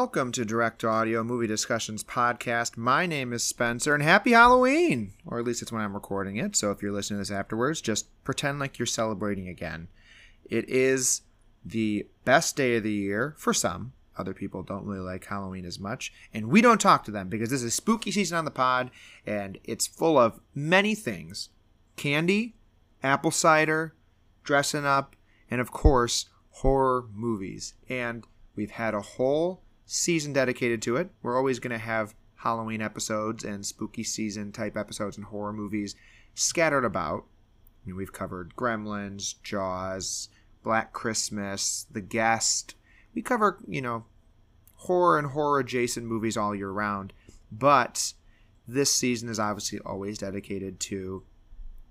Welcome to Direct Audio Movie Discussions Podcast. My name is Spencer, and happy Halloween! Or at least it's when I'm recording it, so if you're listening to this afterwards, just pretend like you're celebrating again. It is the best day of the year for some. Other people don't really like Halloween as much, and we don't talk to them because this is spooky season on the pod, and it's full of many things candy, apple cider, dressing up, and of course, horror movies. And we've had a whole season dedicated to it. We're always going to have Halloween episodes and spooky season type episodes and horror movies scattered about. I mean, we've covered Gremlins, Jaws, Black Christmas, The Guest. We cover, you know, horror and horror adjacent movies all year round. But this season is obviously always dedicated to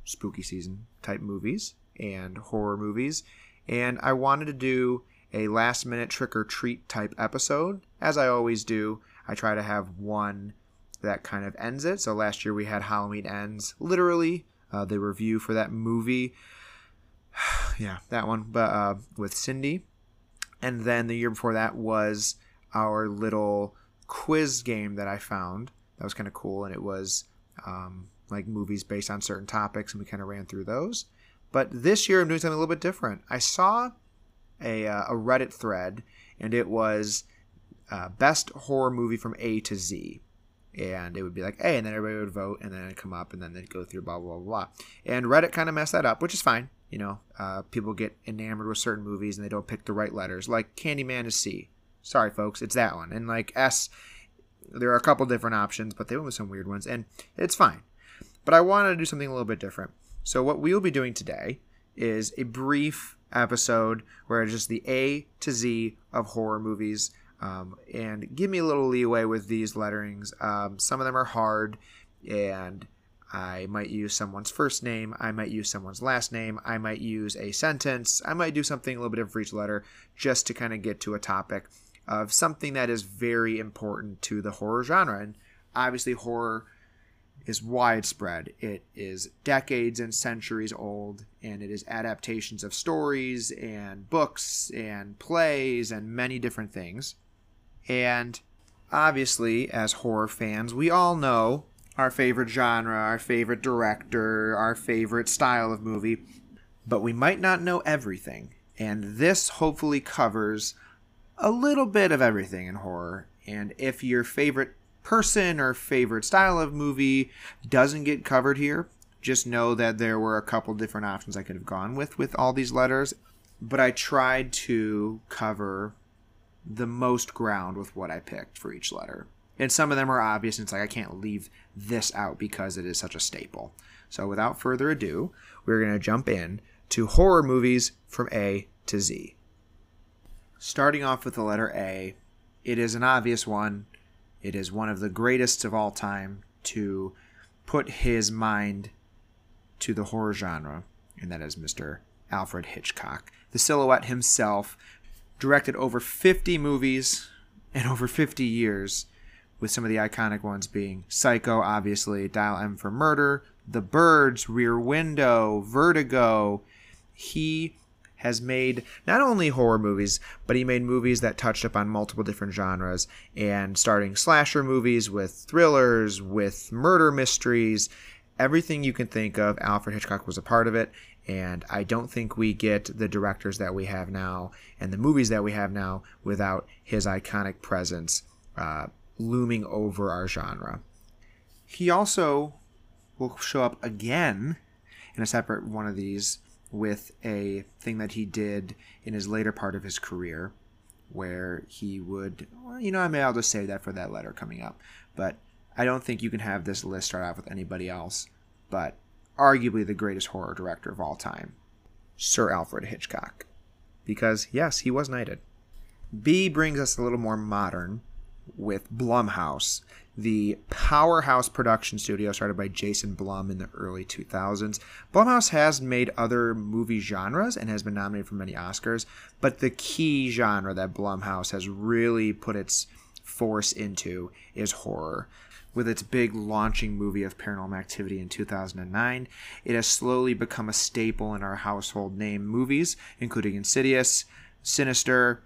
spooky season type movies and horror movies. And I wanted to do a last minute trick or treat type episode. As I always do, I try to have one that kind of ends it. So last year we had Halloween Ends, literally, uh, the review for that movie. yeah, that one, but uh, with Cindy. And then the year before that was our little quiz game that I found. That was kind of cool, and it was um, like movies based on certain topics, and we kind of ran through those. But this year I'm doing something a little bit different. I saw a, uh, a Reddit thread, and it was uh, best horror movie from A to Z. And it would be like A, and then everybody would vote, and then it'd come up, and then they'd go through blah, blah, blah, blah. And Reddit kind of messed that up, which is fine. You know, uh, people get enamored with certain movies and they don't pick the right letters. Like Candyman is C. Sorry, folks, it's that one. And like S, there are a couple different options, but they went with some weird ones, and it's fine. But I wanted to do something a little bit different. So, what we will be doing today is a brief episode where it's just the A to Z of horror movies. Um, and give me a little leeway with these letterings. Um, some of them are hard, and I might use someone's first name. I might use someone's last name. I might use a sentence. I might do something a little bit different for each letter just to kind of get to a topic of something that is very important to the horror genre. And obviously, horror is widespread. It is decades and centuries old, and it is adaptations of stories and books and plays and many different things. And obviously, as horror fans, we all know our favorite genre, our favorite director, our favorite style of movie, but we might not know everything. And this hopefully covers a little bit of everything in horror. And if your favorite person or favorite style of movie doesn't get covered here, just know that there were a couple different options I could have gone with with all these letters, but I tried to cover the most ground with what I picked for each letter. And some of them are obvious, and it's like I can't leave this out because it is such a staple. So without further ado, we're going to jump in to horror movies from A to Z. Starting off with the letter A, it is an obvious one. It is one of the greatest of all time to put his mind to the horror genre, and that is Mr. Alfred Hitchcock. The silhouette himself directed over 50 movies in over 50 years, with some of the iconic ones being Psycho, obviously, Dial M for Murder, The Birds, Rear Window, Vertigo. He has made not only horror movies, but he made movies that touched upon multiple different genres and starting slasher movies with thrillers, with murder mysteries, everything you can think of. Alfred Hitchcock was a part of it. And I don't think we get the directors that we have now and the movies that we have now without his iconic presence uh, looming over our genre. He also will show up again in a separate one of these with a thing that he did in his later part of his career where he would well, you know i may i'll just say that for that letter coming up but i don't think you can have this list start off with anybody else but arguably the greatest horror director of all time sir alfred hitchcock. Because yes he was knighted. B brings us a little more modern with blumhouse the powerhouse production studio started by Jason Blum in the early 2000s. Blumhouse has made other movie genres and has been nominated for many Oscars, but the key genre that Blumhouse has really put its force into is horror. With its big launching movie of Paranormal Activity in 2009, it has slowly become a staple in our household name movies, including Insidious, Sinister,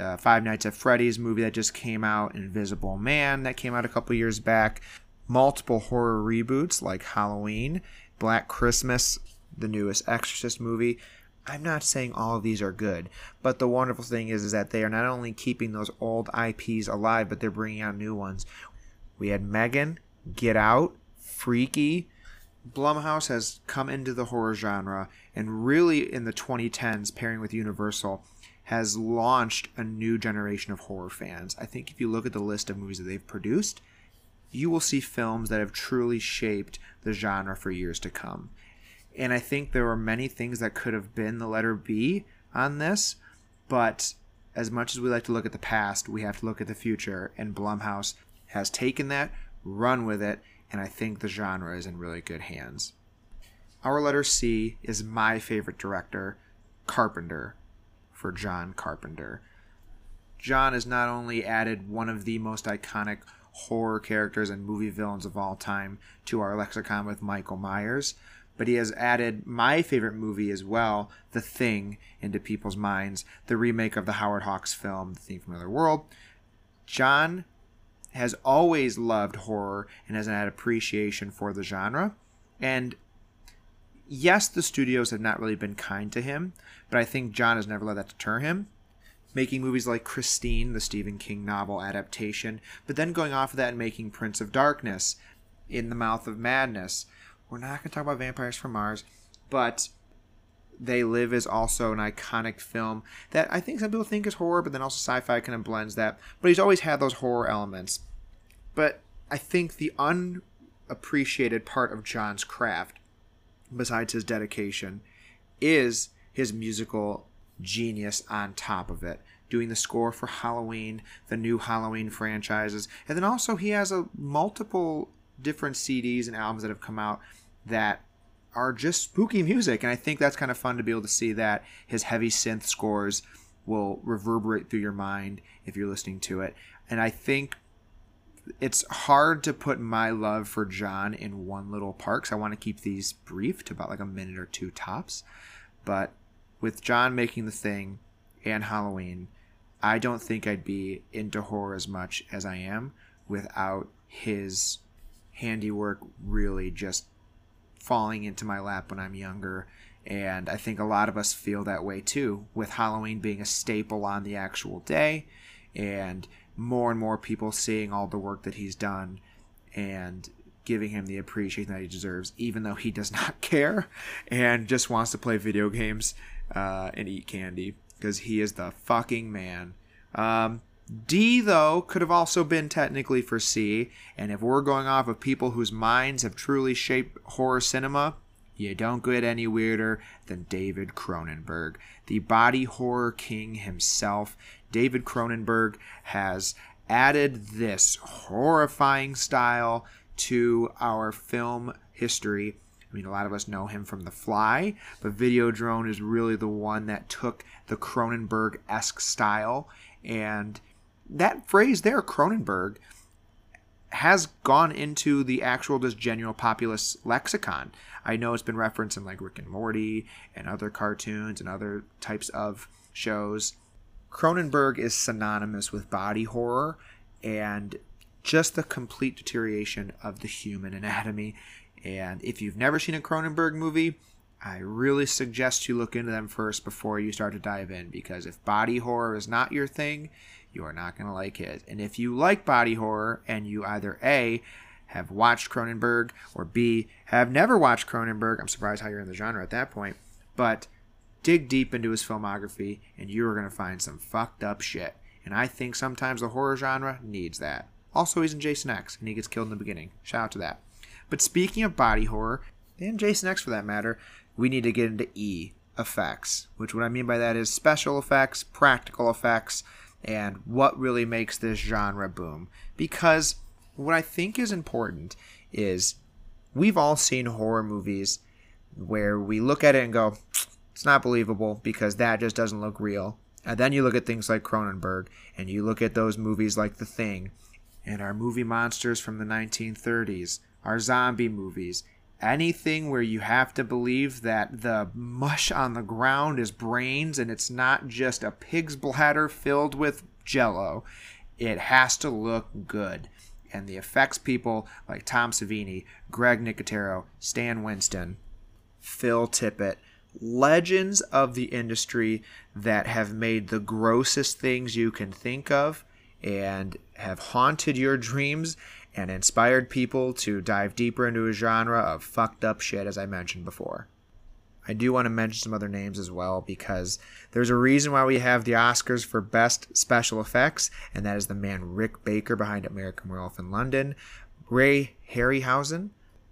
the Five Nights at Freddy's movie that just came out, Invisible Man that came out a couple years back, multiple horror reboots like Halloween, Black Christmas, the newest Exorcist movie. I'm not saying all of these are good, but the wonderful thing is, is that they are not only keeping those old IPs alive, but they're bringing out new ones. We had Megan, Get Out, Freaky. Blumhouse has come into the horror genre and really in the 2010s, pairing with Universal, has launched a new generation of horror fans. I think if you look at the list of movies that they've produced, you will see films that have truly shaped the genre for years to come. And I think there were many things that could have been the letter B on this, but as much as we like to look at the past, we have to look at the future. And Blumhouse has taken that, run with it, and I think the genre is in really good hands. Our letter C is my favorite director, Carpenter, for John Carpenter. John has not only added one of the most iconic horror characters and movie villains of all time to our lexicon with Michael Myers, but he has added my favorite movie as well, The Thing, into people's minds, the remake of the Howard Hawks film, The Thing from Another World. John has always loved horror and has had appreciation for the genre. And yes, the studios have not really been kind to him, but I think John has never let that deter him. Making movies like Christine, the Stephen King novel adaptation, but then going off of that and making Prince of Darkness, In the Mouth of Madness, we're not going to talk about Vampires from Mars, but They Live is also an iconic film that I think some people think is horror, but then also sci fi kind of blends that. But he's always had those horror elements. But I think the unappreciated part of John's craft, besides his dedication, is his musical genius on top of it doing the score for Halloween, the new Halloween franchises, and then also he has a multiple different CDs and albums that have come out that are just spooky music. And I think that's kind of fun to be able to see that his heavy synth scores will reverberate through your mind if you're listening to it. And I think it's hard to put my love for John in one little part because I want to keep these brief to about like a minute or two tops. But with John making the thing and Halloween, I don't think I'd be into horror as much as I am without his handiwork really just falling into my lap when I'm younger. And I think a lot of us feel that way too, with Halloween being a staple on the actual day, and more and more people seeing all the work that he's done and giving him the appreciation that he deserves, even though he does not care and just wants to play video games uh, and eat candy because he is the fucking man. Um, D, though, could have also been technically for C, and if we're going off of people whose minds have truly shaped horror cinema, you don't get any weirder than David Cronenberg, the body horror king himself. David Cronenberg has added this horrifying style to our film history. I mean, a lot of us know him from The Fly, but Videodrome is really the one that took the Cronenberg esque style and that phrase there, Cronenberg, has gone into the actual just general populace lexicon. I know it's been referenced in like Rick and Morty and other cartoons and other types of shows. Cronenberg is synonymous with body horror and just the complete deterioration of the human anatomy. And if you've never seen a Cronenberg movie, I really suggest you look into them first before you start to dive in because if body horror is not your thing, you are not going to like it. And if you like body horror and you either A, have watched Cronenberg, or B, have never watched Cronenberg, I'm surprised how you're in the genre at that point, but dig deep into his filmography and you are going to find some fucked up shit. And I think sometimes the horror genre needs that. Also, he's in Jason X and he gets killed in the beginning. Shout out to that. But speaking of body horror, and Jason X for that matter, we need to get into E effects, which what I mean by that is special effects, practical effects, and what really makes this genre boom. Because what I think is important is we've all seen horror movies where we look at it and go, it's not believable because that just doesn't look real. And then you look at things like Cronenberg and you look at those movies like The Thing and our movie monsters from the 1930s, our zombie movies, anything where you have to believe that the mush on the ground is brains and it's not just a pig's bladder filled with jello, it has to look good. And the effects people like Tom Savini, Greg Nicotero, Stan Winston, Phil Tippett, legends of the industry that have made the grossest things you can think of and have haunted your dreams and inspired people to dive deeper into a genre of fucked up shit, as I mentioned before. I do want to mention some other names as well because there's a reason why we have the Oscars for Best Special Effects, and that is the man Rick Baker behind American Werewolf in London, Ray Harryhausen.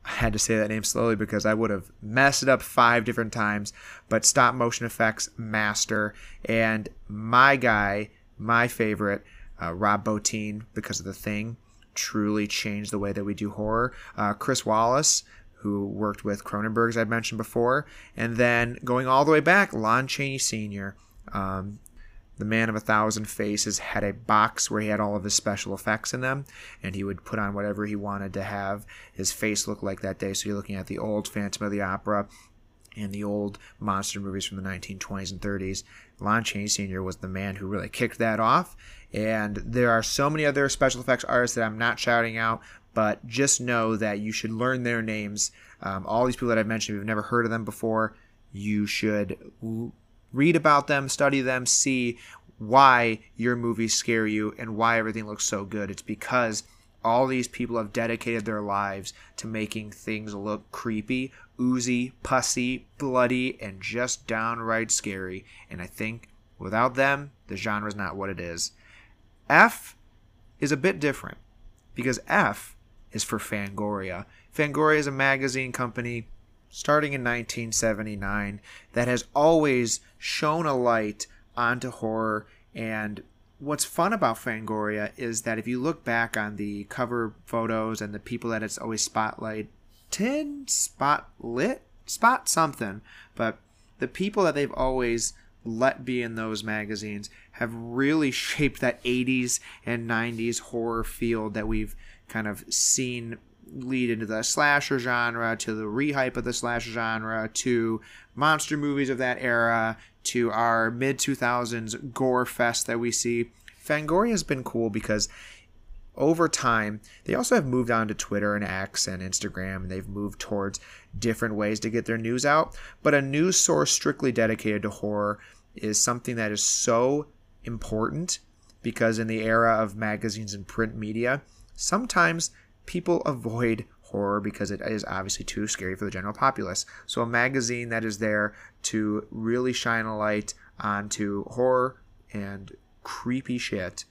I had to say that name slowly because I would have messed it up five different times, but stop motion effects master, and my guy, my favorite, uh, Rob Bottin, because of the thing truly changed the way that we do horror. Uh, Chris Walas, who worked with Cronenberg, as I'd mentioned before, and then going all the way back, Lon Chaney Sr., um, the man of a thousand faces, had a box where he had all of his special effects in them, and he would put on whatever he wanted to have his face look like that day. So you're looking at the old Phantom of the Opera and the old monster movies from the 1920s and 30s. Lon Chaney Sr. was the man who really kicked that off, and there are so many other special effects artists that I'm not shouting out, but just know that you should learn their names. Um, all these people that I've mentioned, if you've never heard of them before, you should read about them, study them, see why your movies scare you and why everything looks so good. It's because all these people have dedicated their lives to making things look creepy, oozy, pussy, bloody, and just downright scary. And I think without them, the genre is not what it is. F is a bit different because F is for Fangoria. Fangoria is a magazine company starting in 1979 that has always shown a light onto horror. And what's fun about Fangoria is that if you look back on the cover photos and the people that it's always spotlighted, spotlit, spot something, but the people that they've always let be in those magazines have really shaped that 80s and 90s horror field that we've kind of seen lead into the slasher genre to the rehype of the slasher genre to monster movies of that era to our mid 2000s gore fest that we see. Fangoria has been cool because over time they also have moved on to twitter and x and instagram and they've moved towards different ways to get their news out. But a news source strictly dedicated to horror is something that is so important because in the era of magazines and print media, sometimes people avoid horror because it is obviously too scary for the general populace. So a magazine that is there to really shine a light onto horror and creepy shit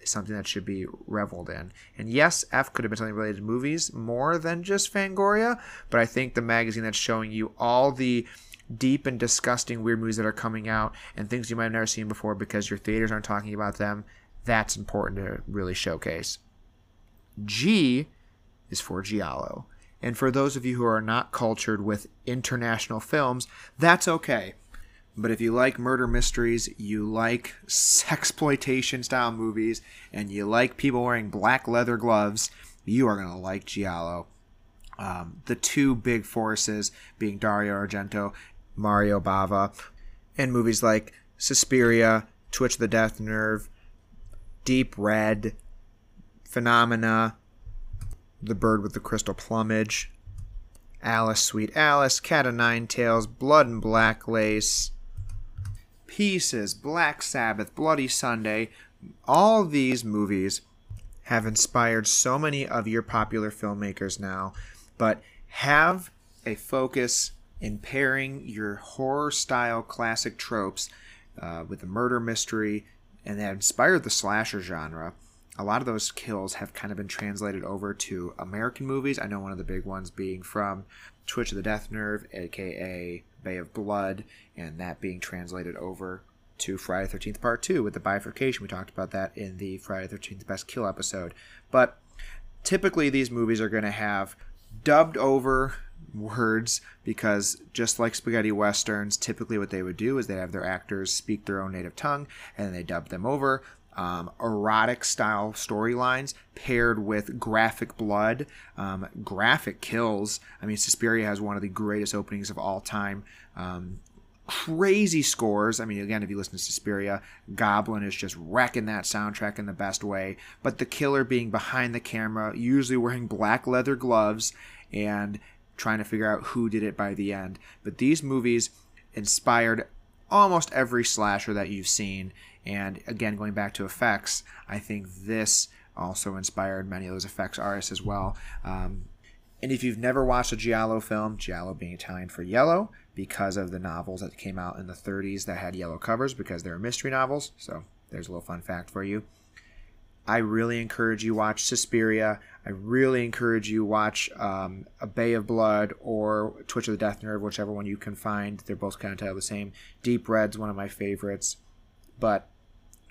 is something that should be reveled in. And yes, F could have been something related to movies more than just Fangoria, but I think the magazine that's showing you all the deep and disgusting weird movies that are coming out and things you might have never seen before because your theaters aren't talking about them, that's important to really showcase. G is for Giallo. And for those of you who are not cultured with international films, that's okay. But if you like murder mysteries, you like sexploitation style movies, and you like people wearing black leather gloves, you are going to like Giallo. Um, the two big forces being Dario Argento Mario Bava, and movies like Suspiria, Twitch the Death Nerve, Deep Red, Phenomena, The Bird with the Crystal Plumage, Alice, Sweet Alice, Cat o' Nine Tails, Blood and Black Lace, Pieces, Black Sabbath, Bloody Sunday. All these movies have inspired so many of your popular filmmakers now, but have a focus in pairing your horror style classic tropes uh, with the murder mystery and that inspired the slasher genre. A lot of those kills have kind of been translated over to American movies. I know one of the big ones being from Twitch of the Death Nerve, aka Bay of Blood, and that being translated over to Friday the 13th Part 2 with the bifurcation. We talked about that in the Friday the 13th Best Kill episode. But typically, these movies are going to have dubbed over words because just like spaghetti westerns, typically what they would do is they have their actors speak their own native tongue and they dub them over. Um, erotic style storylines paired with graphic blood, um, graphic kills. I mean, Suspiria has one of the greatest openings of all time. Um, crazy scores. I mean, again, if you listen to Suspiria, Goblin is just wrecking that soundtrack in the best way. But the killer being behind the camera, usually wearing black leather gloves and trying to figure out who did it by the end. But these movies inspired almost every slasher that you've seen. And again, going back to effects, I think this also inspired many of those effects artists as well. Um, and if you've never watched a Giallo film, Giallo being Italian for yellow, because of the novels that came out in the 30s that had yellow covers because they were mystery novels. So there's a little fun fact for you. I really encourage you watch Suspiria. I really encourage you watch um, A Bay of Blood or Twitch of the Death Nerve, whichever one you can find. They're both kind of titled the same. Deep Red's one of my favorites, but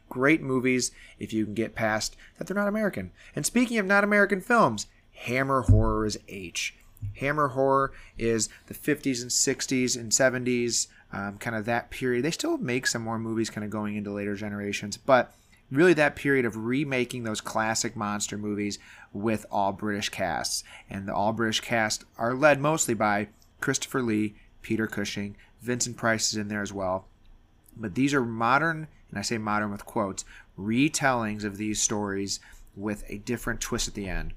great movies if you can get past that they're not American. And speaking of not American films, Hammer Horror is H. Hammer Horror is the 50s and 60s and 70s, um, kind of that period. They still make some more movies kind of going into later generations, but really that period of remaking those classic monster movies with all British casts. And the all British cast are led mostly by Christopher Lee, Peter Cushing, Vincent Price is in there as well. But these are modern, and I say modern with quotes, retellings of these stories with a different twist at the end.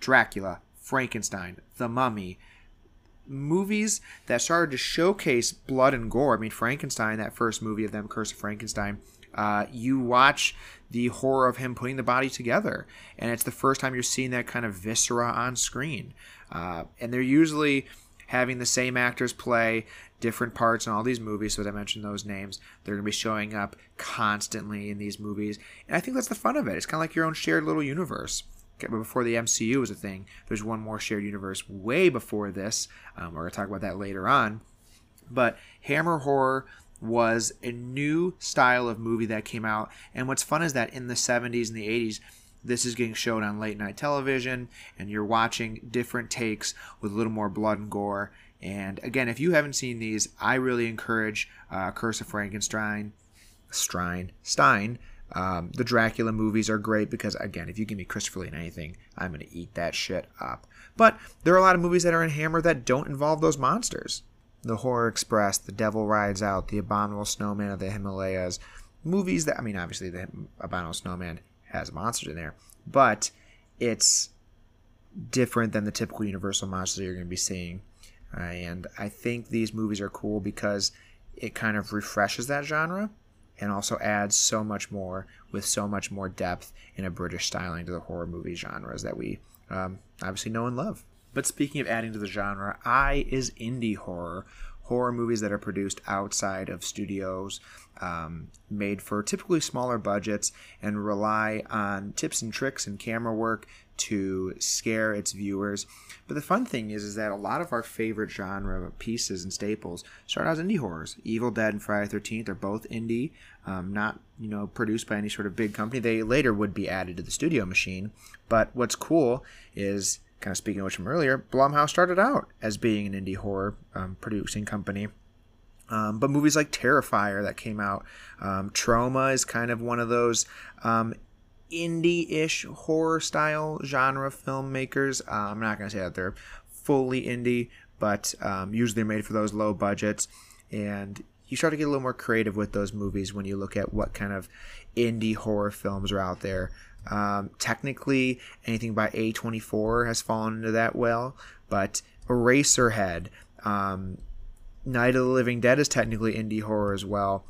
Dracula, Frankenstein, The Mummy, movies that started to showcase blood and gore. I mean, Frankenstein, that first movie of them, Curse of Frankenstein, uh, you watch the horror of him putting the body together, and it's the first time you're seeing that kind of viscera on screen. Uh, and they're usually having the same actors play different parts in all these movies. So, as I mentioned those names, they're going to be showing up constantly in these movies, and I think that's the fun of it. It's kind of like your own shared little universe. But before the MCU was a thing, there's one more shared universe way before this. Um, we're going to talk about that later on. But Hammer Horror was a new style of movie that came out. And what's fun is that in the 70s and the 80s, this is getting shown on late night television, and you're watching different takes with a little more blood and gore. And again, if you haven't seen these, I really encourage uh, Curse of Frankenstein, Strine, Stein. Um, the Dracula movies are great because, again, if you give me Christopher Lee in anything, I'm going to eat that shit up. But there are a lot of movies that are in Hammer that don't involve those monsters. The Horror Express, The Devil Rides Out, The Abominable Snowman of the Himalayas. Movies that, I mean, obviously, The Abominable Snowman has monsters in there, but it's different than the typical Universal monsters that you're going to be seeing. Uh, and I think these movies are cool because it kind of refreshes that genre and also adds so much more with so much more depth in a British styling to the horror movie genres that we um, obviously know and love. But speaking of adding to the genre, I is indie horror. Horror movies that are produced outside of studios, um, made for typically smaller budgets, and rely on tips and tricks and camera work to scare its viewers. But the fun thing is, is that a lot of our favorite genre pieces and staples start out as indie horrors. Evil Dead and Friday Thirteenth are both indie, um, not you know produced by any sort of big company. They later would be added to the studio machine. But what's cool is kind of speaking of which from earlier, Blumhouse started out as being an indie horror um, producing company. Um, but movies like Terrifier that came out, um, Troma is kind of one of those um, indie-ish horror style genre filmmakers. Uh, I'm not going to say that they're fully indie, but um, usually they're made for those low budgets. And you start to get a little more creative with those movies when you look at what kind of indie horror films are out there. Um, technically, anything by A24 has fallen into that well, but Eraserhead, um, Night of the Living Dead is technically indie horror as well.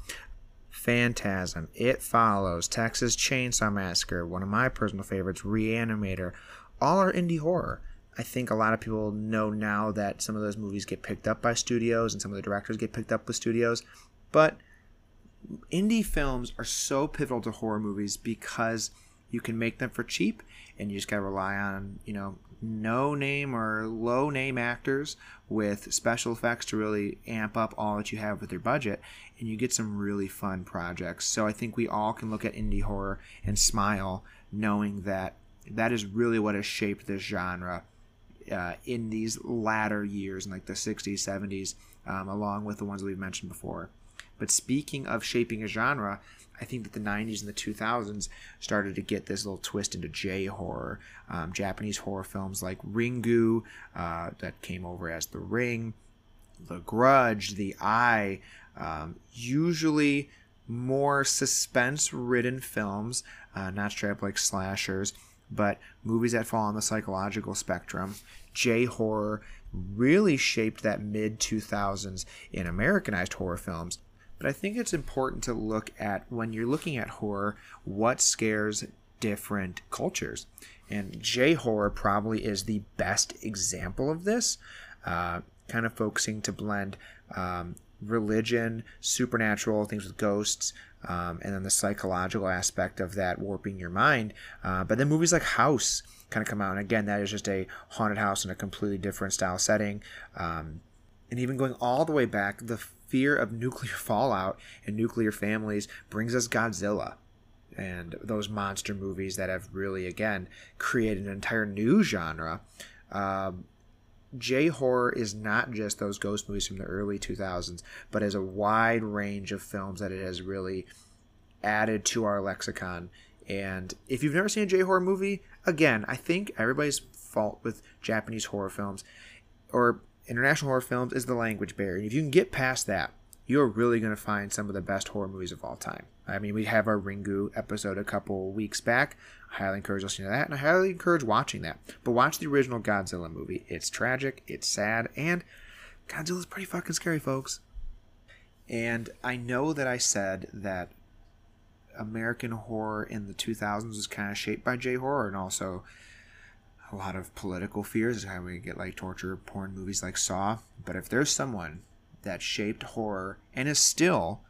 Phantasm, It Follows, Texas Chainsaw Massacre, one of my personal favorites, Reanimator, all are indie horror. I think a lot of people know now that some of those movies get picked up by studios and some of the directors get picked up with studios, but indie films are so pivotal to horror movies because you can make them for cheap and you just got to rely on you know no name or low name actors with special effects to really amp up all that you have with your budget and you get some really fun projects. So i think we all can look at indie horror and smile knowing that that is really what has shaped this genre uh, in these latter years in like the 60s 70s um, along with the ones we've mentioned before But speaking of shaping a genre, I think that the 90s and the 2000s started to get this little twist into J horror. Um, Japanese horror films like Ringu, uh, that came over as The Ring, The Grudge, The Eye, um, usually more suspense ridden films, uh, not straight up like slashers, but movies that fall on the psychological spectrum. J horror really shaped that mid 2000s in Americanized horror films. But I think it's important to look at when you're looking at horror, what scares different cultures. And J horror probably is the best example of this, uh, kind of focusing to blend um, religion, supernatural things with ghosts, um, and then the psychological aspect of that warping your mind. Uh, but then movies like House kind of come out, and again, that is just a haunted house in a completely different style setting. Um, and even going all the way back, the fear of nuclear fallout and nuclear families brings us Godzilla and those monster movies that have really, again, created an entire new genre. Um, J horror is not just those ghost movies from the early 2000s, but is a wide range of films that it has really added to our lexicon. And if you've never seen a J horror movie, again, I think everybody's fault with Japanese horror films or international horror films is the language barrier. If you can get past that, you're really going to find some of the best horror movies of all time. I mean, we have our Ringu episode a couple weeks back. I highly encourage listening to that, and I highly encourage watching that. But watch the original Godzilla movie. It's tragic, it's sad, and Godzilla's pretty fucking scary, folks. And I know that I said that American horror in the 2000s was kind of shaped by J horror, and also a lot of political fears is how we get like torture porn movies like Saw. But if there's someone that shaped horror and is still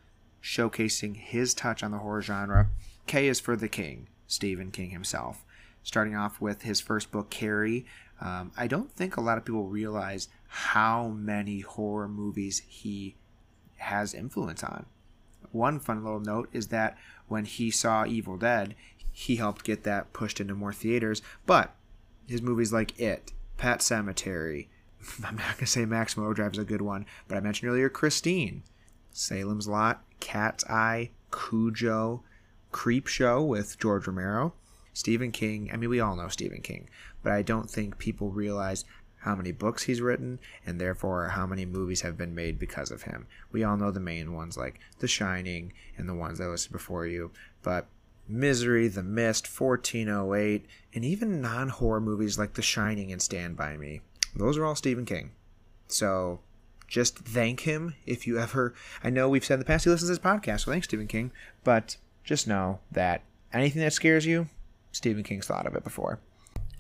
showcasing his touch on the horror genre. K is for the King, Stephen King himself. Starting off with his first book, Carrie. Um, I don't think a lot of people realize how many horror movies he has influence on. One fun little note is that when he saw Evil Dead, he helped get that pushed into more theaters. But his movies like It, Pet Sematary, I'm not to say Maximum Overdrive is a good one, but I mentioned earlier Christine, Salem's Lot, Cat's Eye, Cujo, Creep Show with George Romero, Stephen King. I mean, we all know Stephen King, but I don't think people realize how many books he's written and therefore how many movies have been made because of him. We all know the main ones like The Shining and the ones I listed before you, but Misery, The Mist, 1408, and even non horror movies like The Shining and Stand By Me. Those are all Stephen King. So just thank him if you ever. I know we've said in the past he listens to this podcast, so thanks, Stephen King. But just know that anything that scares you, Stephen King's thought of it before.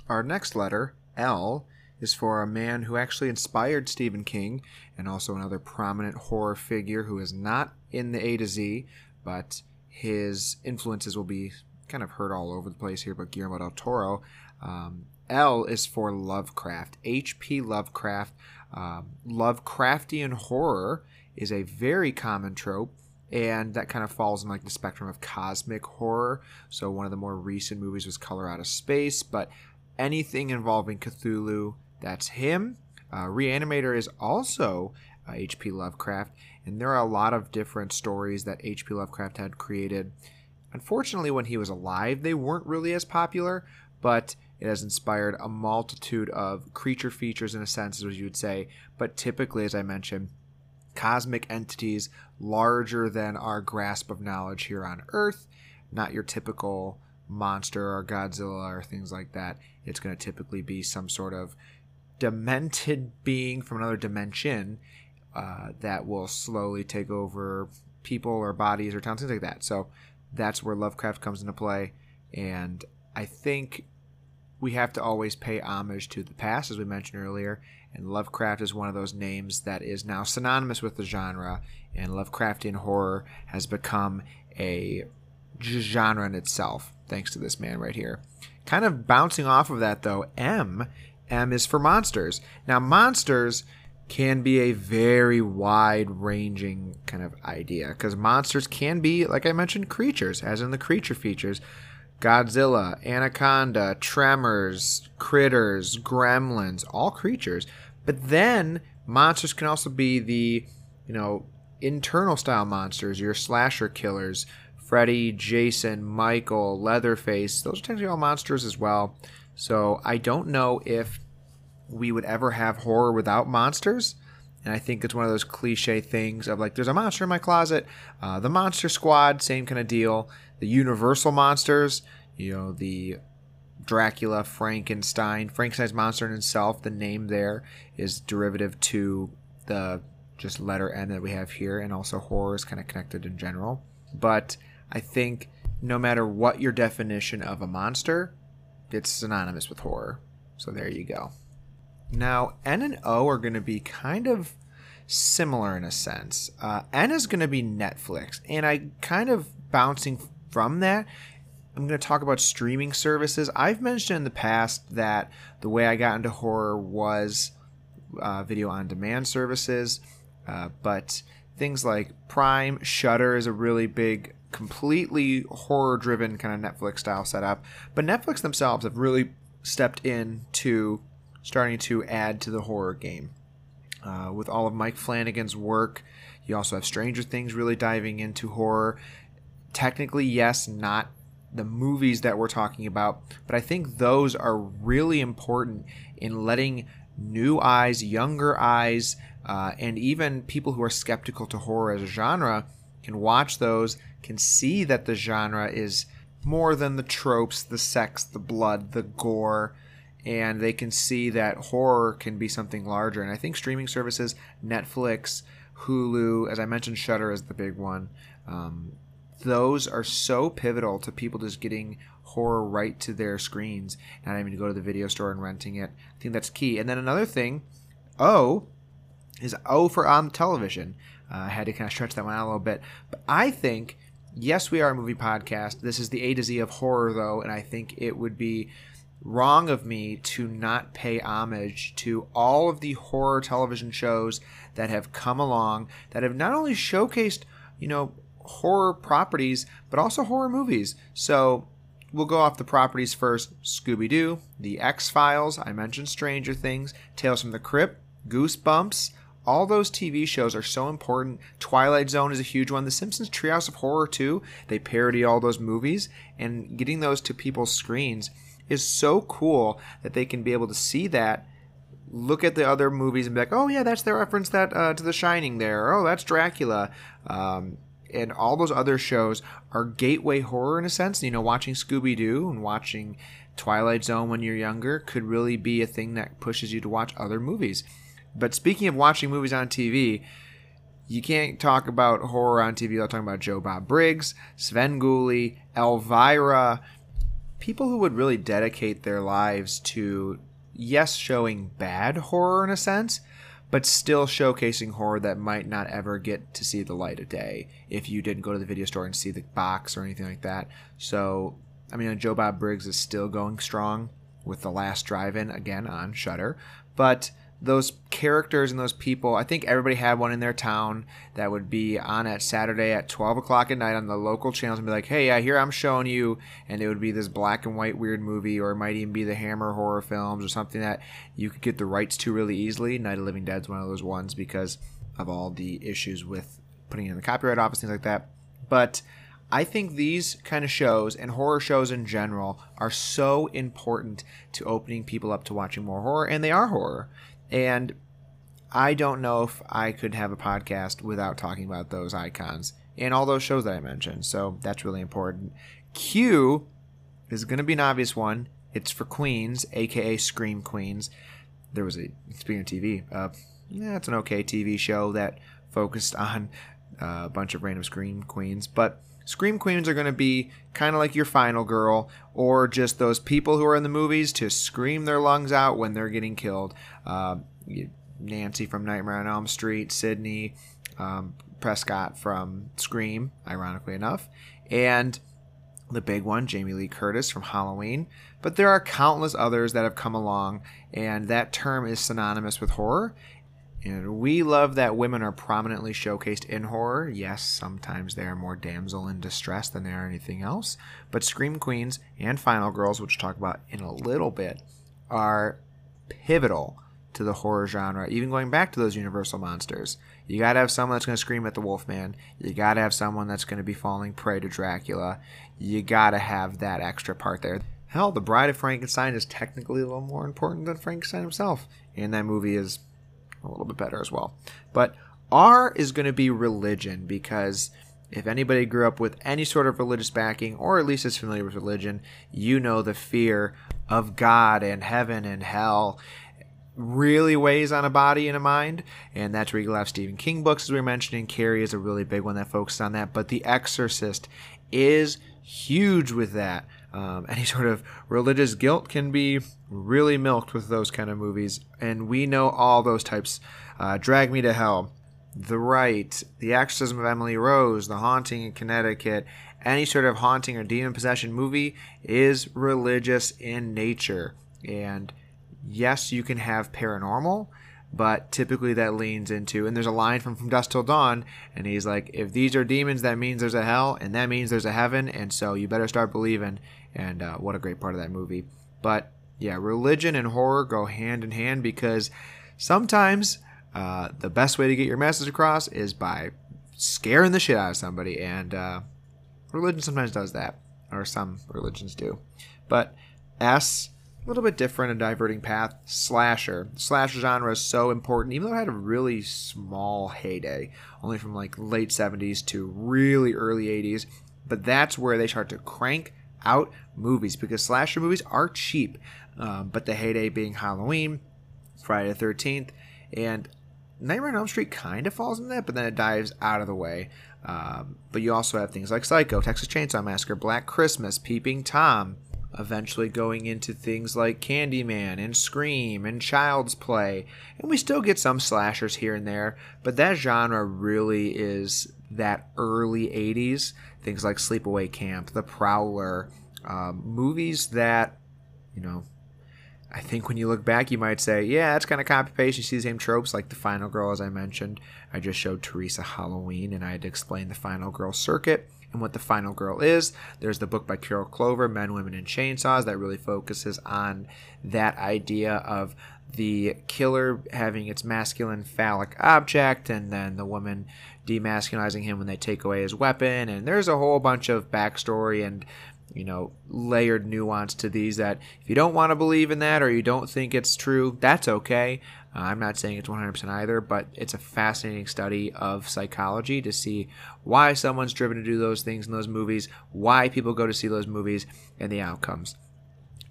Our next letter, L, is for a man who actually inspired Stephen King and also another prominent horror figure who is not in the A to Z, but his influences will be kind of heard all over the place here, but Guillermo del Toro. Um, L is for Lovecraft. H.P. Lovecraft. Um, Lovecraftian horror is a very common trope, and that kind of falls in like the spectrum of cosmic horror. So one of the more recent movies was Color Out of Space, but anything involving Cthulhu, that's him. Uh, Reanimator is also H.P. Uh, Lovecraft, and there are a lot of different stories that H.P. Lovecraft had created. Unfortunately, when he was alive, they weren't really as popular, but it has inspired a multitude of creature features, in a sense, as you would say, but typically, as I mentioned, cosmic entities larger than our grasp of knowledge here on Earth, not your typical monster or Godzilla or things like that. It's going to typically be some sort of demented being from another dimension uh, that will slowly take over people or bodies or towns, things like that. So that's where Lovecraft comes into play. And I think we have to always pay homage to the past, as we mentioned earlier. And Lovecraft is one of those names that is now synonymous with the genre, and Lovecraftian horror has become a genre in itself, thanks to this man right here. Kind of bouncing off of that, though, M. M is for monsters. Now, monsters can be a very wide ranging kind of idea because monsters can be, like I mentioned, creatures, as in the creature features. Godzilla, Anaconda, Tremors, Critters, Gremlins, all creatures. But then monsters can also be the, you know, internal style monsters, your slasher killers, Freddy, Jason, Michael, Leatherface, those are technically all monsters as well. So I don't know if we would ever have horror without monsters. And I think it's one of those cliche things of like, there's a monster in my closet. Uh, the Monster Squad, same kind of deal. The Universal monsters, you know, the Dracula, Frankenstein, Frankenstein's monster in itself, the name there is derivative to the just letter N that we have here, and also horror is kind of connected in general. But I think no matter what your definition of a monster, it's synonymous with horror. So there you go. Now, N and O are going to be kind of similar in a sense. Uh, N is going to be Netflix, and I kind of bouncing from that. I'm going to talk about streaming services. I've mentioned in the past that the way I got into horror was uh, video on demand services, uh, but things like Prime, Shudder is a really big, completely horror driven kind of Netflix style setup. But Netflix themselves have really stepped in to starting to add to the horror game. Uh, with all of Mike Flanagan's work, you also have Stranger Things really diving into horror. Technically, yes, not the movies that we're talking about, but I think those are really important in letting new eyes, younger eyes, uh, and even people who are skeptical to horror as a genre can watch those, can see that the genre is more than the tropes, the sex, the blood, the gore, and they can see that horror can be something larger. And I think streaming services, Netflix, Hulu, as I mentioned, Shudder is the big one. Um, those are so pivotal to people just getting horror right to their screens, not having to go to the video store and renting it. I think that's key. And then another thing, O is O for on television. Uh, I had to kind of stretch that one out a little bit, but I think yes, we are a movie podcast. This is the A to Z of horror, though, and I think it would be wrong of me to not pay homage to all of the horror television shows that have come along that have not only showcased, you know, horror properties, but also horror movies. So we'll go off the properties first Scooby Doo, The X Files, I mentioned Stranger Things, Tales from the Crypt, Goosebumps. All those TV shows are so important. Twilight Zone is a huge one. The Simpsons Treehouse of Horror, too. They parody all those movies, and getting those to people's screens is so cool that they can be able to see that look at the other movies and be like, oh yeah, that's their reference that uh, to The Shining there. Oh, that's Dracula. Um, and all those other shows are gateway horror in a sense. You know, watching Scooby Doo and watching Twilight Zone when you're younger could really be a thing that pushes you to watch other movies. But speaking of watching movies on TV, you can't talk about horror on TV without talking about Joe Bob Briggs, Svengoolie, Elvira, people who would really dedicate their lives to, yes, showing bad horror in a sense, but still showcasing horror that might not ever get to see the light of day if you didn't go to the video store and see the box or anything like that. So, I mean, Joe Bob Briggs is still going strong with The Last Drive In, again, on Shudder, but those characters and those people, I think everybody had one in their town that would be on at Saturday at 12 o'clock at night on the local channels and be like, hey, I hear I'm showing you. And it would be this black and white weird movie, or it might even be the Hammer horror films or something that you could get the rights to really easily. Night of Living Dead's one of those ones because of all the issues with putting in the copyright office, things like that. But I think these kind of shows and horror shows in general are so important to opening people up to watching more horror, and they are horror. And I don't know if I could have a podcast without talking about those icons and all those shows that I mentioned. So that's really important. Q is going to be an obvious one. It's for Queens, aka Scream Queens. There was a speaking TV, uh, yeah, it's an okay TV show that focused on uh, a bunch of random Scream Queens, but Scream Queens are going to be kind of like your final girl, or just those people who are in the movies to scream their lungs out when they're getting killed. Uh, Nancy from Nightmare on Elm Street, Sidney, um, Prescott from Scream, ironically enough, and the big one, Jamie Lee Curtis from Halloween. But there are countless others that have come along, and that term is synonymous with horror. And we love that women are prominently showcased in horror. Yes, sometimes they are more damsel in distress than they are anything else. But Scream Queens and Final Girls, which we'll talk about in a little bit, are pivotal to the horror genre, even going back to those Universal monsters. You got to have someone that's to scream at the Wolfman. You got to have someone that's to be falling prey to Dracula. You got to have that extra part there. Hell, The Bride of Frankenstein is technically a little more important than Frankenstein himself, and that movie is a little bit better as well. But R is going to be religion because if anybody grew up with any sort of religious backing, or at least is familiar with religion, you know the fear of God and heaven and hell really weighs on a body and a mind. And that's where you have Stephen King books, as we were mentioning. Carrie is a really big one that focuses on that. But The Exorcist is huge with that. Um, any sort of religious guilt can be really milked with those kind of movies. And we know all those types. Uh, Drag Me to Hell, The Rite, The Exorcism of Emily Rose, The Haunting in Connecticut. Any sort of haunting or demon possession movie is religious in nature. And yes, you can have paranormal, but typically that leans into and there's a line from from dusk till dawn and he's like if these are demons that means there's a hell and that means there's a heaven and so you better start believing and uh, what a great part of that movie but yeah religion and horror go hand in hand because sometimes uh, the best way to get your message across is by scaring the shit out of somebody and uh, religion sometimes does that or some religions do but s a little bit different, a diverting path. Slasher. Slasher genre is so important, even though it had a really small heyday, only from like late 70s to really early 80s. But that's where they start to crank out movies because slasher movies are cheap. Um, but the heyday being Halloween, Friday the 13th, and Nightmare on Elm Street kind of falls in that, but then it dives out of the way. Um, but you also have things like Psycho, Texas Chainsaw Massacre, Black Christmas, Peeping Tom, eventually going into things like Candyman and Scream and Child's Play. And we still get some slashers here and there, but that genre really is that early 80s. Things like Sleepaway Camp, The Prowler, um, movies that, you know, I think when you look back, you might say, yeah, that's kind of copy paste. You see the same tropes like the Final Girl, as I mentioned. I just showed Teresa Halloween, and I had to explain the Final Girl circuit and what the final girl is. There's the book by Carol Clover, Men, Women, and Chainsaws, that really focuses on that idea of the killer having its masculine phallic object and then the woman demasculizing him when they take away his weapon. And there's a whole bunch of backstory and you know, layered nuance to these that if you don't want to believe in that or you don't think it's true, that's okay. Uh, I'm not saying it's 100% either, but it's a fascinating study of psychology to see why someone's driven to do those things in those movies, why people go to see those movies, and the outcomes.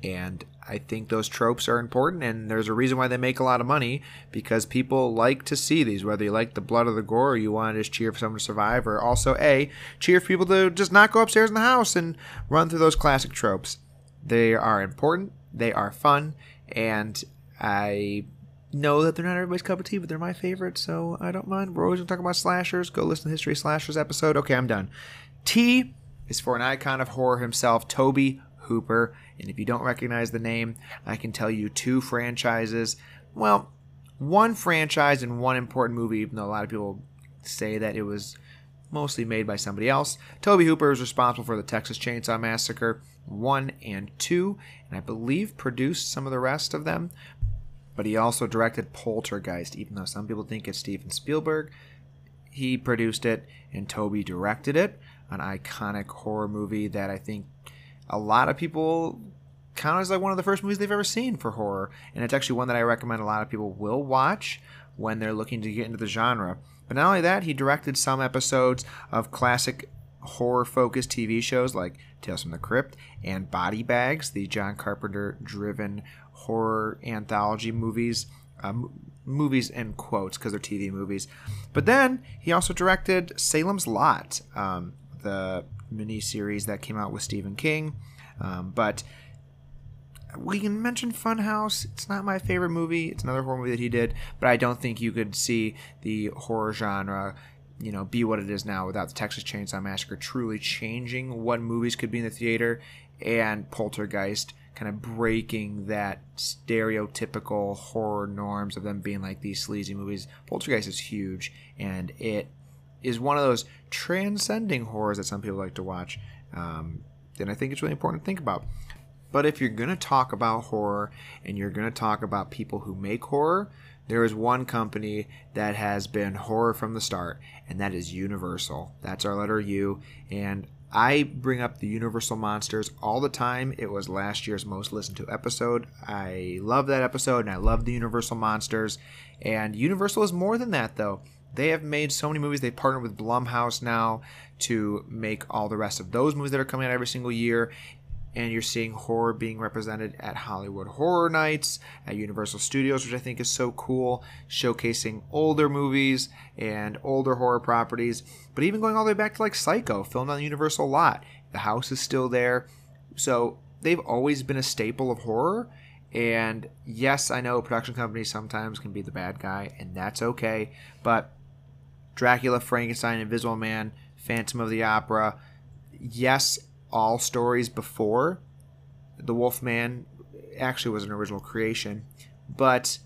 And I think those tropes are important, and there's a reason why they make a lot of money because people like to see these, whether you like the blood or the gore, or you want to just cheer for someone to survive, or also, A, cheer for people to just not go upstairs in the house and run through those classic tropes. They are important, they are fun, and I know that they're not everybody's cup of tea, but they're my favorite, so I don't mind. We're always going to talk about slashers. Go listen to the History Slashers episode. Okay, I'm done. T is for an icon of horror himself, Tobe Hooper. And if you don't recognize the name, I can tell you two franchises. Well, one franchise and one important movie, even though a lot of people say that it was mostly made by somebody else. Tobe Hooper is responsible for the Texas Chainsaw Massacre 1 and 2, and I believe produced some of the rest of them but he also directed Poltergeist, even though some people think it's Steven Spielberg. He produced it and Tobe directed it, an iconic horror movie that I think a lot of people count as like one of the first movies they've ever seen for horror. And it's actually one that I recommend a lot of people will watch when they're looking to get into the genre. But not only that, he directed some episodes of classic horror focused TV shows like Tales from the Crypt and Body Bags, the John Carpenter driven horror anthology movies. Um, movies in quotes because they're TV movies. But then he also directed Salem's Lot, um, the mini series that came out with Stephen King. Um, but we can mention Funhouse. It's not my favorite movie. It's another horror movie that he did, but I don't think you could see the horror genre, you know, be what it is now without the Texas Chainsaw Massacre truly changing what movies could be in the theater and Poltergeist kind of breaking that stereotypical horror norms of them being like these sleazy movies. Poltergeist is huge, and it is one of those transcending horrors that some people like to watch. Um, and I think it's really important to think about. But if you're going to talk about horror and you're going to talk about people who make horror, there is one company that has been horror from the start, and that is Universal. That's our letter U. And I bring up the Universal Monsters all the time. It was last year's most listened to episode. I love that episode, and I love the Universal Monsters. And Universal is more than that, though. They have made so many movies. They partnered with Blumhouse now to make all the rest of those movies that are coming out every single year and you're seeing horror being represented at Hollywood Horror Nights, at Universal Studios, which I think is so cool, showcasing older movies and older horror properties, but even going all the way back to like Psycho, filmed on the Universal lot. The house is still there. So they've always been a staple of horror. And yes, I know production companies sometimes can be the bad guy, and that's okay. But Dracula, Frankenstein, Invisible Man, Phantom of the Opera, yes, all stories before the Wolfman actually was an original creation, but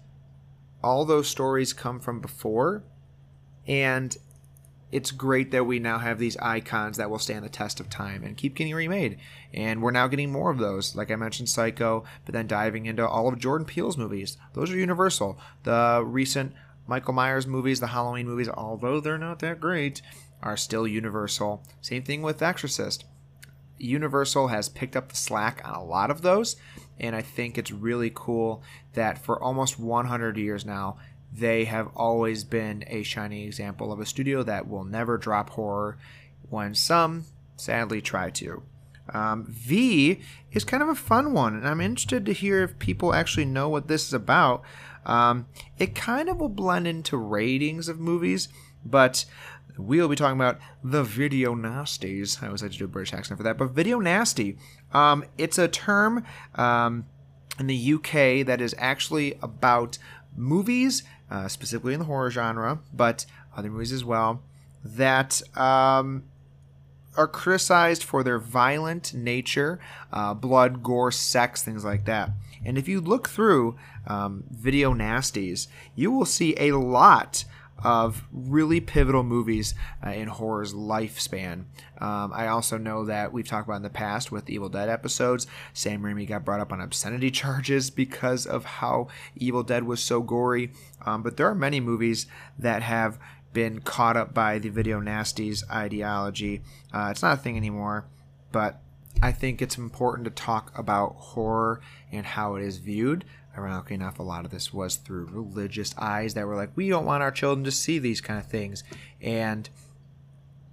all those stories come from before, and it's great that we now have these icons that will stand the test of time and keep getting remade. And we're now getting more of those. Like I mentioned, Psycho, but then diving into all of Jordan Peele's movies. Those are universal. The recent Michael Myers movies, the Halloween movies, although they're not that great, are still universal. Same thing with Exorcist. Universal has picked up the slack on a lot of those, and I think it's really cool that for almost 100 years now, they have always been a shining example of a studio that will never drop horror when some sadly try to. Um, v is kind of a fun one, and I'm interested to hear if people actually know what this is about. Um, it kind of will blend into ratings of movies, but we'll be talking about the video nasties. I always like to do a British accent for that, but video nasty. Um, it's a term um, in the UK that is actually about movies, uh, specifically in the horror genre, but other movies as well, that um, are criticized for their violent nature, uh, blood, gore, sex, things like that. And if you look through um, video nasties, you will see a lot of really pivotal movies uh, in horror's lifespan. Um, I also know that we've talked about in the past with Evil Dead episodes, Sam Raimi got brought up on obscenity charges because of how Evil Dead was so gory. Um, but there are many movies that have been caught up by the video nasties ideology. Uh, it's not a thing anymore, but I think it's important to talk about horror and how it is viewed ironically enough, a lot of this was through religious eyes that were like, we don't want our children to see these kind of things. And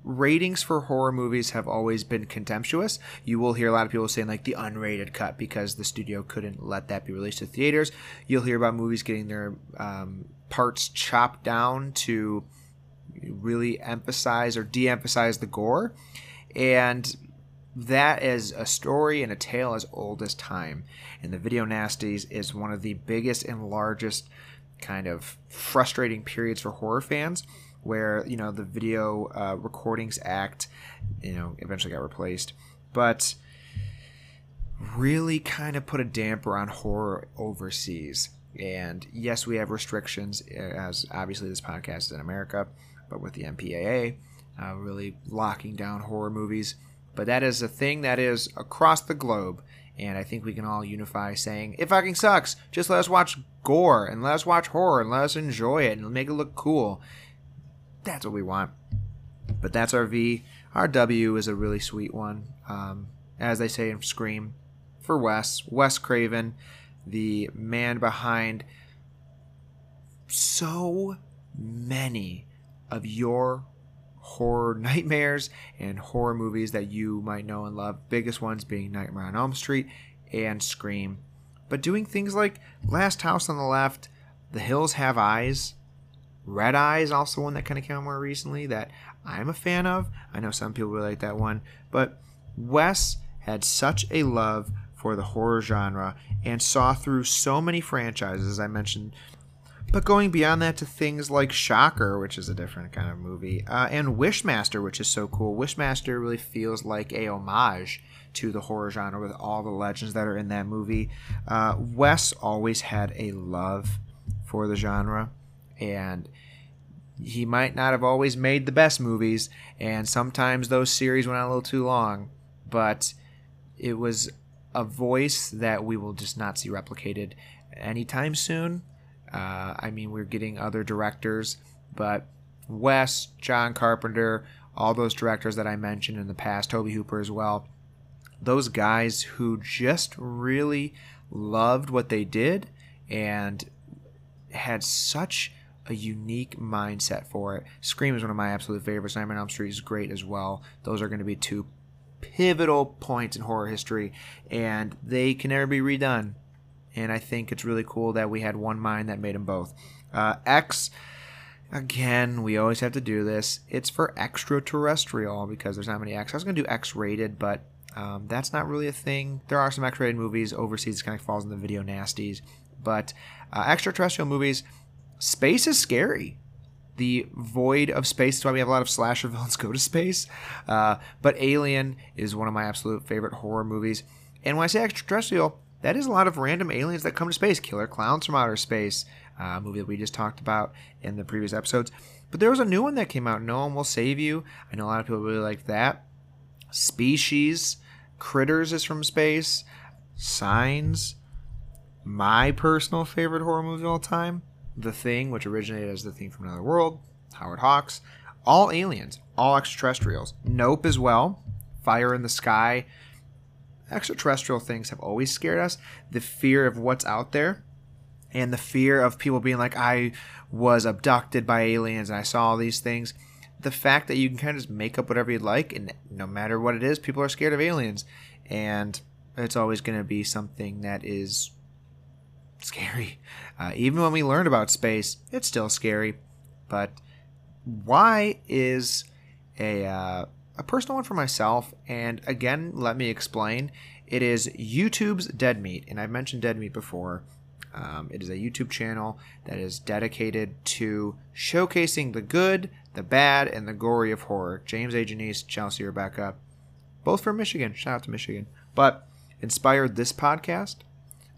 ratings for horror movies have always been contemptuous. You will hear a lot of people saying like the unrated cut because the studio couldn't let that be released to theaters. You'll hear about movies getting their um, parts chopped down to really emphasize or de-emphasize the gore. And that is a story and a tale as old as time. And the Video Nasties is one of the biggest and largest kind of frustrating periods for horror fans where, you know, the Video uh, Recordings Act, you know, eventually got replaced. But really kind of put a damper on horror overseas. And yes, we have restrictions, as obviously this podcast is in America, but with the MPAA, uh, really locking down horror movies but that is a thing that is across the globe. And I think we can all unify saying, it fucking sucks. Just let us watch gore and let us watch horror and let us enjoy it and make it look cool. That's what we want. But that's our V. Our W is a really sweet one. Um, as they say in Scream, for Wes, Wes Craven, the man behind so many of your horror nightmares and horror movies that you might know and love. Biggest ones being Nightmare on Elm Street and Scream. But doing things like Last House on the Left, The Hills Have Eyes, Red Eyes, also one that kind of came out more recently that I'm a fan of. I know some people really like that one, but Wes had such a love for the horror genre and saw through so many franchises, I mentioned but going beyond that to things like Shocker, which is a different kind of movie, uh, and Wishmaster, which is so cool. Wishmaster really feels like a homage to the horror genre with all the legends that are in that movie. Uh, Wes always had a love for the genre, and he might not have always made the best movies, and sometimes those series went on a little too long, but it was a voice that we will just not see replicated anytime soon Uh, I mean, we're getting other directors, but Wes, John Carpenter, all those directors that I mentioned in the past, Tobe Hooper as well, those guys who just really loved what they did and had such a unique mindset for it. Scream is one of my absolute favorites. Nightmare on Elm Street is great as well. Those are going to be two pivotal points in horror history, and they can never be redone. And I think it's really cool that we had one mind that made them both. Uh, X, again, we always have to do this. It's for extraterrestrial because there's not many X. I was going to do X rated, but um, that's not really a thing. There are some X rated movies overseas, kind of falls in the video nasties. But uh, extraterrestrial movies, space is scary. The void of space is why we have a lot of slasher villains go to space. Uh, but Alien is one of my absolute favorite horror movies. And when I say extraterrestrial, that is a lot of random aliens that come to space. Killer Clowns from Outer Space, uh, movie that we just talked about in the previous episodes. But there was a new one that came out, No One Will Save You. I know a lot of people really like that. Species, Critters is from space. Signs, my personal favorite horror movie of all time, The Thing, which originated as The Thing from Another World, Howard Hawks, all aliens, all extraterrestrials. Nope as well, Fire in the Sky. Extraterrestrial things have always scared us. The fear of what's out there and the fear of people being like, I was abducted by aliens and I saw all these things. The fact that you can kind of just make up whatever you'd like, and no matter what it is, people are scared of aliens. And it's always going to be something that is scary. Uh, even when we learned about space, it's still scary. But why is a uh, a personal one for myself? And again, let me explain. It is YouTube's Dead Meat, and I've mentioned Dead Meat before. Um, it is a YouTube channel that is dedicated to showcasing the good, the bad, and the gory of horror. James A. Janisse, Chelsea Rebecca, both from Michigan. Shout out to Michigan. But inspired this podcast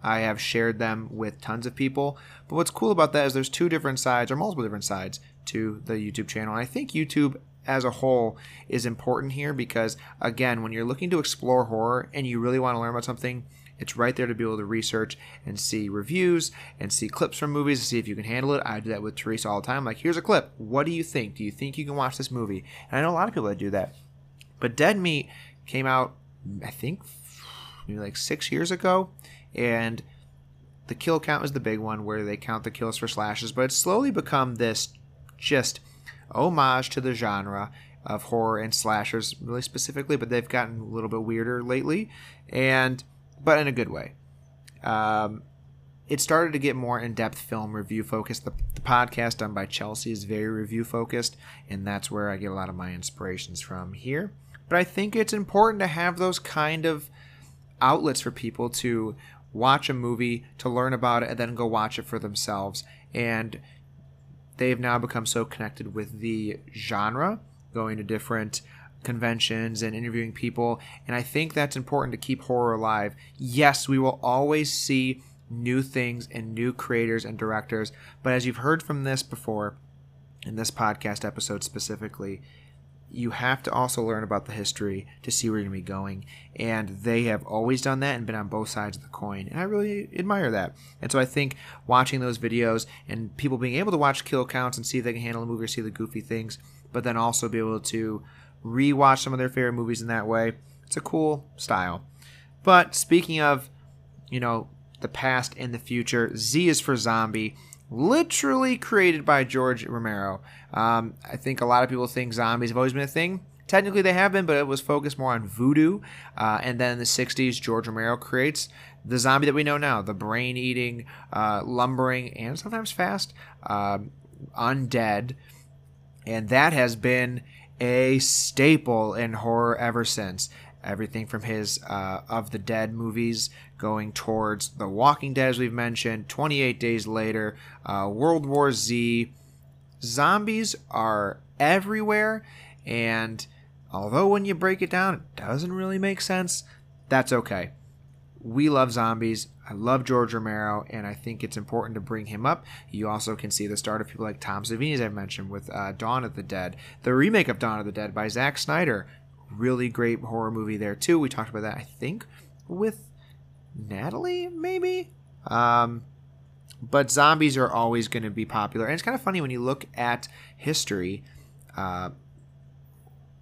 I have shared them with tons of people. But what's cool about that is there's two different sides or multiple different sides to the YouTube channel. And I think YouTube as a whole is important here because again, when you're looking to explore horror and you really want to learn about something, it's right there to be able to research and see reviews and see clips from movies to see if you can handle it. I do that with Teresa all the time. Like, here's a clip. What do you think? Do you think you can watch this movie? And I know a lot of people that do that. But Dead Meat came out, I think, maybe like six years ago and the kill count is the big one where they count the kills for slashes, but it's slowly become this just homage to the genre of horror and slashers, really specifically, but they've gotten a little bit weirder lately, and but in a good way. Um, it started to get more in-depth film review focused. The, the podcast done by Chelsea is very review focused, and that's where I get a lot of my inspirations from here. But I think it's important to have those kind of outlets for people to watch a movie to learn about it and then go watch it for themselves. And they've now become so connected with the genre, going to different conventions and interviewing people. And I think that's important to keep horror alive. Yes, we will always see new things and new creators and directors. But as you've heard from this before, in this podcast episode specifically, you have to also learn about the history to see where you're going to be going. And they have always done that and been on both sides of the coin. And I really admire that. And so I think watching those videos and people being able to watch kill counts and see if they can handle a movie or see the goofy things, but then also be able to rewatch some of their favorite movies in that way, it's a cool style. But speaking of, you know, the past and the future, Z is for zombie literally created by George Romero. Um, I think a lot of people think zombies have always been a thing. Technically, they have been, but it was focused more on voodoo. Uh, and then in the 60s, George Romero creates the zombie that we know now the brain eating, uh, lumbering, and sometimes fast uh, undead. And that has been a staple in horror ever since everything from his uh, of the dead movies going towards the walking dead as we've mentioned 28 days later uh, world war z zombies are everywhere and although when you break it down it doesn't really make sense that's okay we love zombies. I love George Romero, and I think it's important to bring him up. You also can see the start of people like Tom Savini, as I mentioned, with uh, Dawn of the Dead, the remake of Dawn of the Dead by Zack Snyder, really great horror movie there too. We talked about that, I think, with Natalie, maybe. Um, but zombies are always going to be popular. And it's kind of funny when you look at history, uh,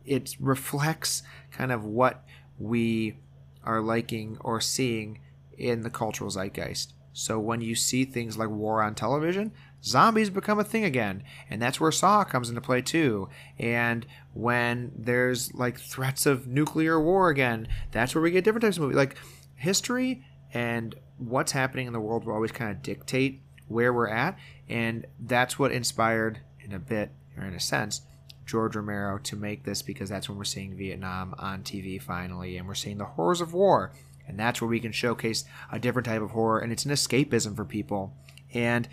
it reflects kind of what we are liking or seeing in the cultural zeitgeist. So when you see things like war on television, zombies become a thing again. And that's where Saw comes into play too. And when there's like threats of nuclear war again, that's where we get different types of movies. Like history and what's happening in the world will always kind of dictate where we're at. And that's what inspired, in a bit, or in a sense, George Romero to make this because that's when we're seeing Vietnam on TV finally, and we're seeing the horrors of war. And that's where we can showcase a different type of horror, and it's an escapism for people. And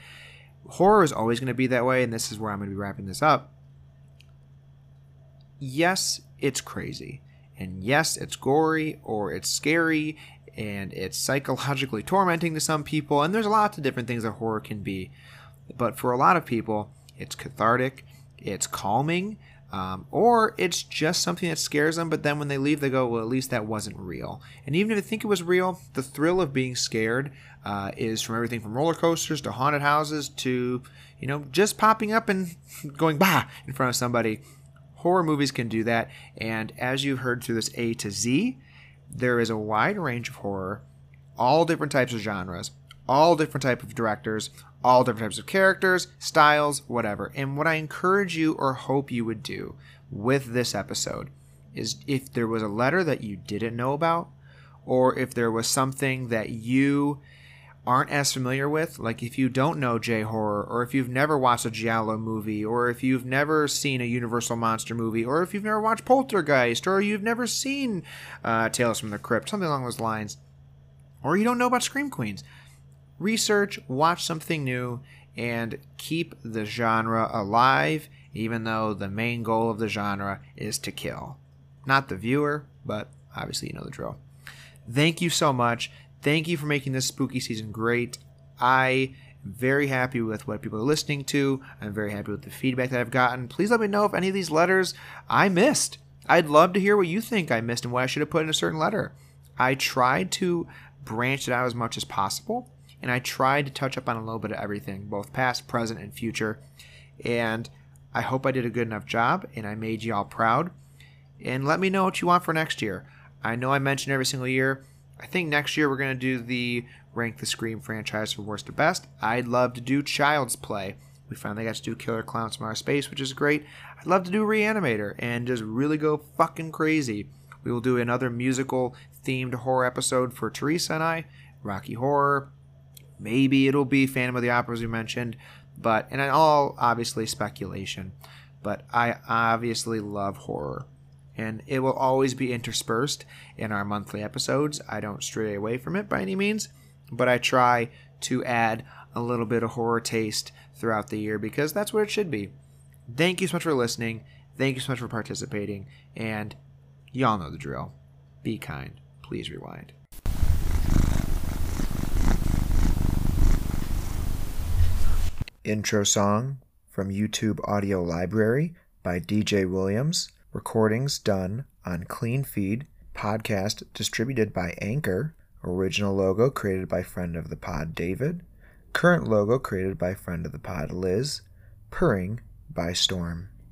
horror is always going to be that way, and this is where I'm going to be wrapping this up. Yes, it's crazy. And yes, it's gory or it's scary and it's psychologically tormenting to some people. And there's lots of different things that horror can be. But for a lot of people, it's cathartic, it's calming, um, or it's just something that scares them, but then when they leave, they go, well, at least that wasn't real. And even if they think it was real, the thrill of being scared uh, is from everything from roller coasters to haunted houses to, you know, just popping up and going bah in front of somebody. Horror movies can do that. And as you've heard through this A to Z, there is a wide range of horror, all different types of genres, all different type of directors, all different types of characters, styles, whatever. And what I encourage you or hope you would do with this episode is if there was a letter that you didn't know about, or if there was something that you aren't as familiar with, like if you don't know J horror, or if you've never watched a Giallo movie, or if you've never seen a Universal monster movie, or if you've never watched Poltergeist, or you've never seen uh, Tales from the Crypt, something along those lines, or you don't know about Scream Queens, research, watch something new, and keep the genre alive, even though the main goal of the genre is to kill. Not the viewer, but obviously you know the drill. Thank you so much. Thank you for making this spooky season great. I am very happy with what people are listening to. I'm very happy with the feedback that I've gotten. Please let me know if any of these letters I missed. I'd love to hear what you think I missed and what I should have put in a certain letter. I tried to branch it out as much as possible, and I tried to touch up on a little bit of everything, both past, present, and future. And I hope I did a good enough job and I made you all proud. And let me know what you want for next year. I know I mention every single year I think next year we're going to do the rank the Scream franchise from worst to best. I'd love to do Child's Play. We finally got to do Killer Clowns from Outer Space, which is great. I'd love to do Reanimator and just really go fucking crazy. We will do another musical themed horror episode for Teresa and I, Rocky Horror. Maybe it'll be Phantom of the Opera as we mentioned, but and all obviously speculation. But I obviously love horror and it will always be interspersed in our monthly episodes. I don't stray away from it by any means, but I try to add a little bit of horror taste throughout the year because that's what it should be. Thank you so much for listening. Thank you so much for participating, and y'all know the drill. Be kind. Please rewind. Intro song from YouTube Audio Library by DJ Williams. Recordings done on Clean Feed, podcast distributed by Anchor, original logo created by friend of the pod David, current logo created by friend of the pod Liz, purring by Storm.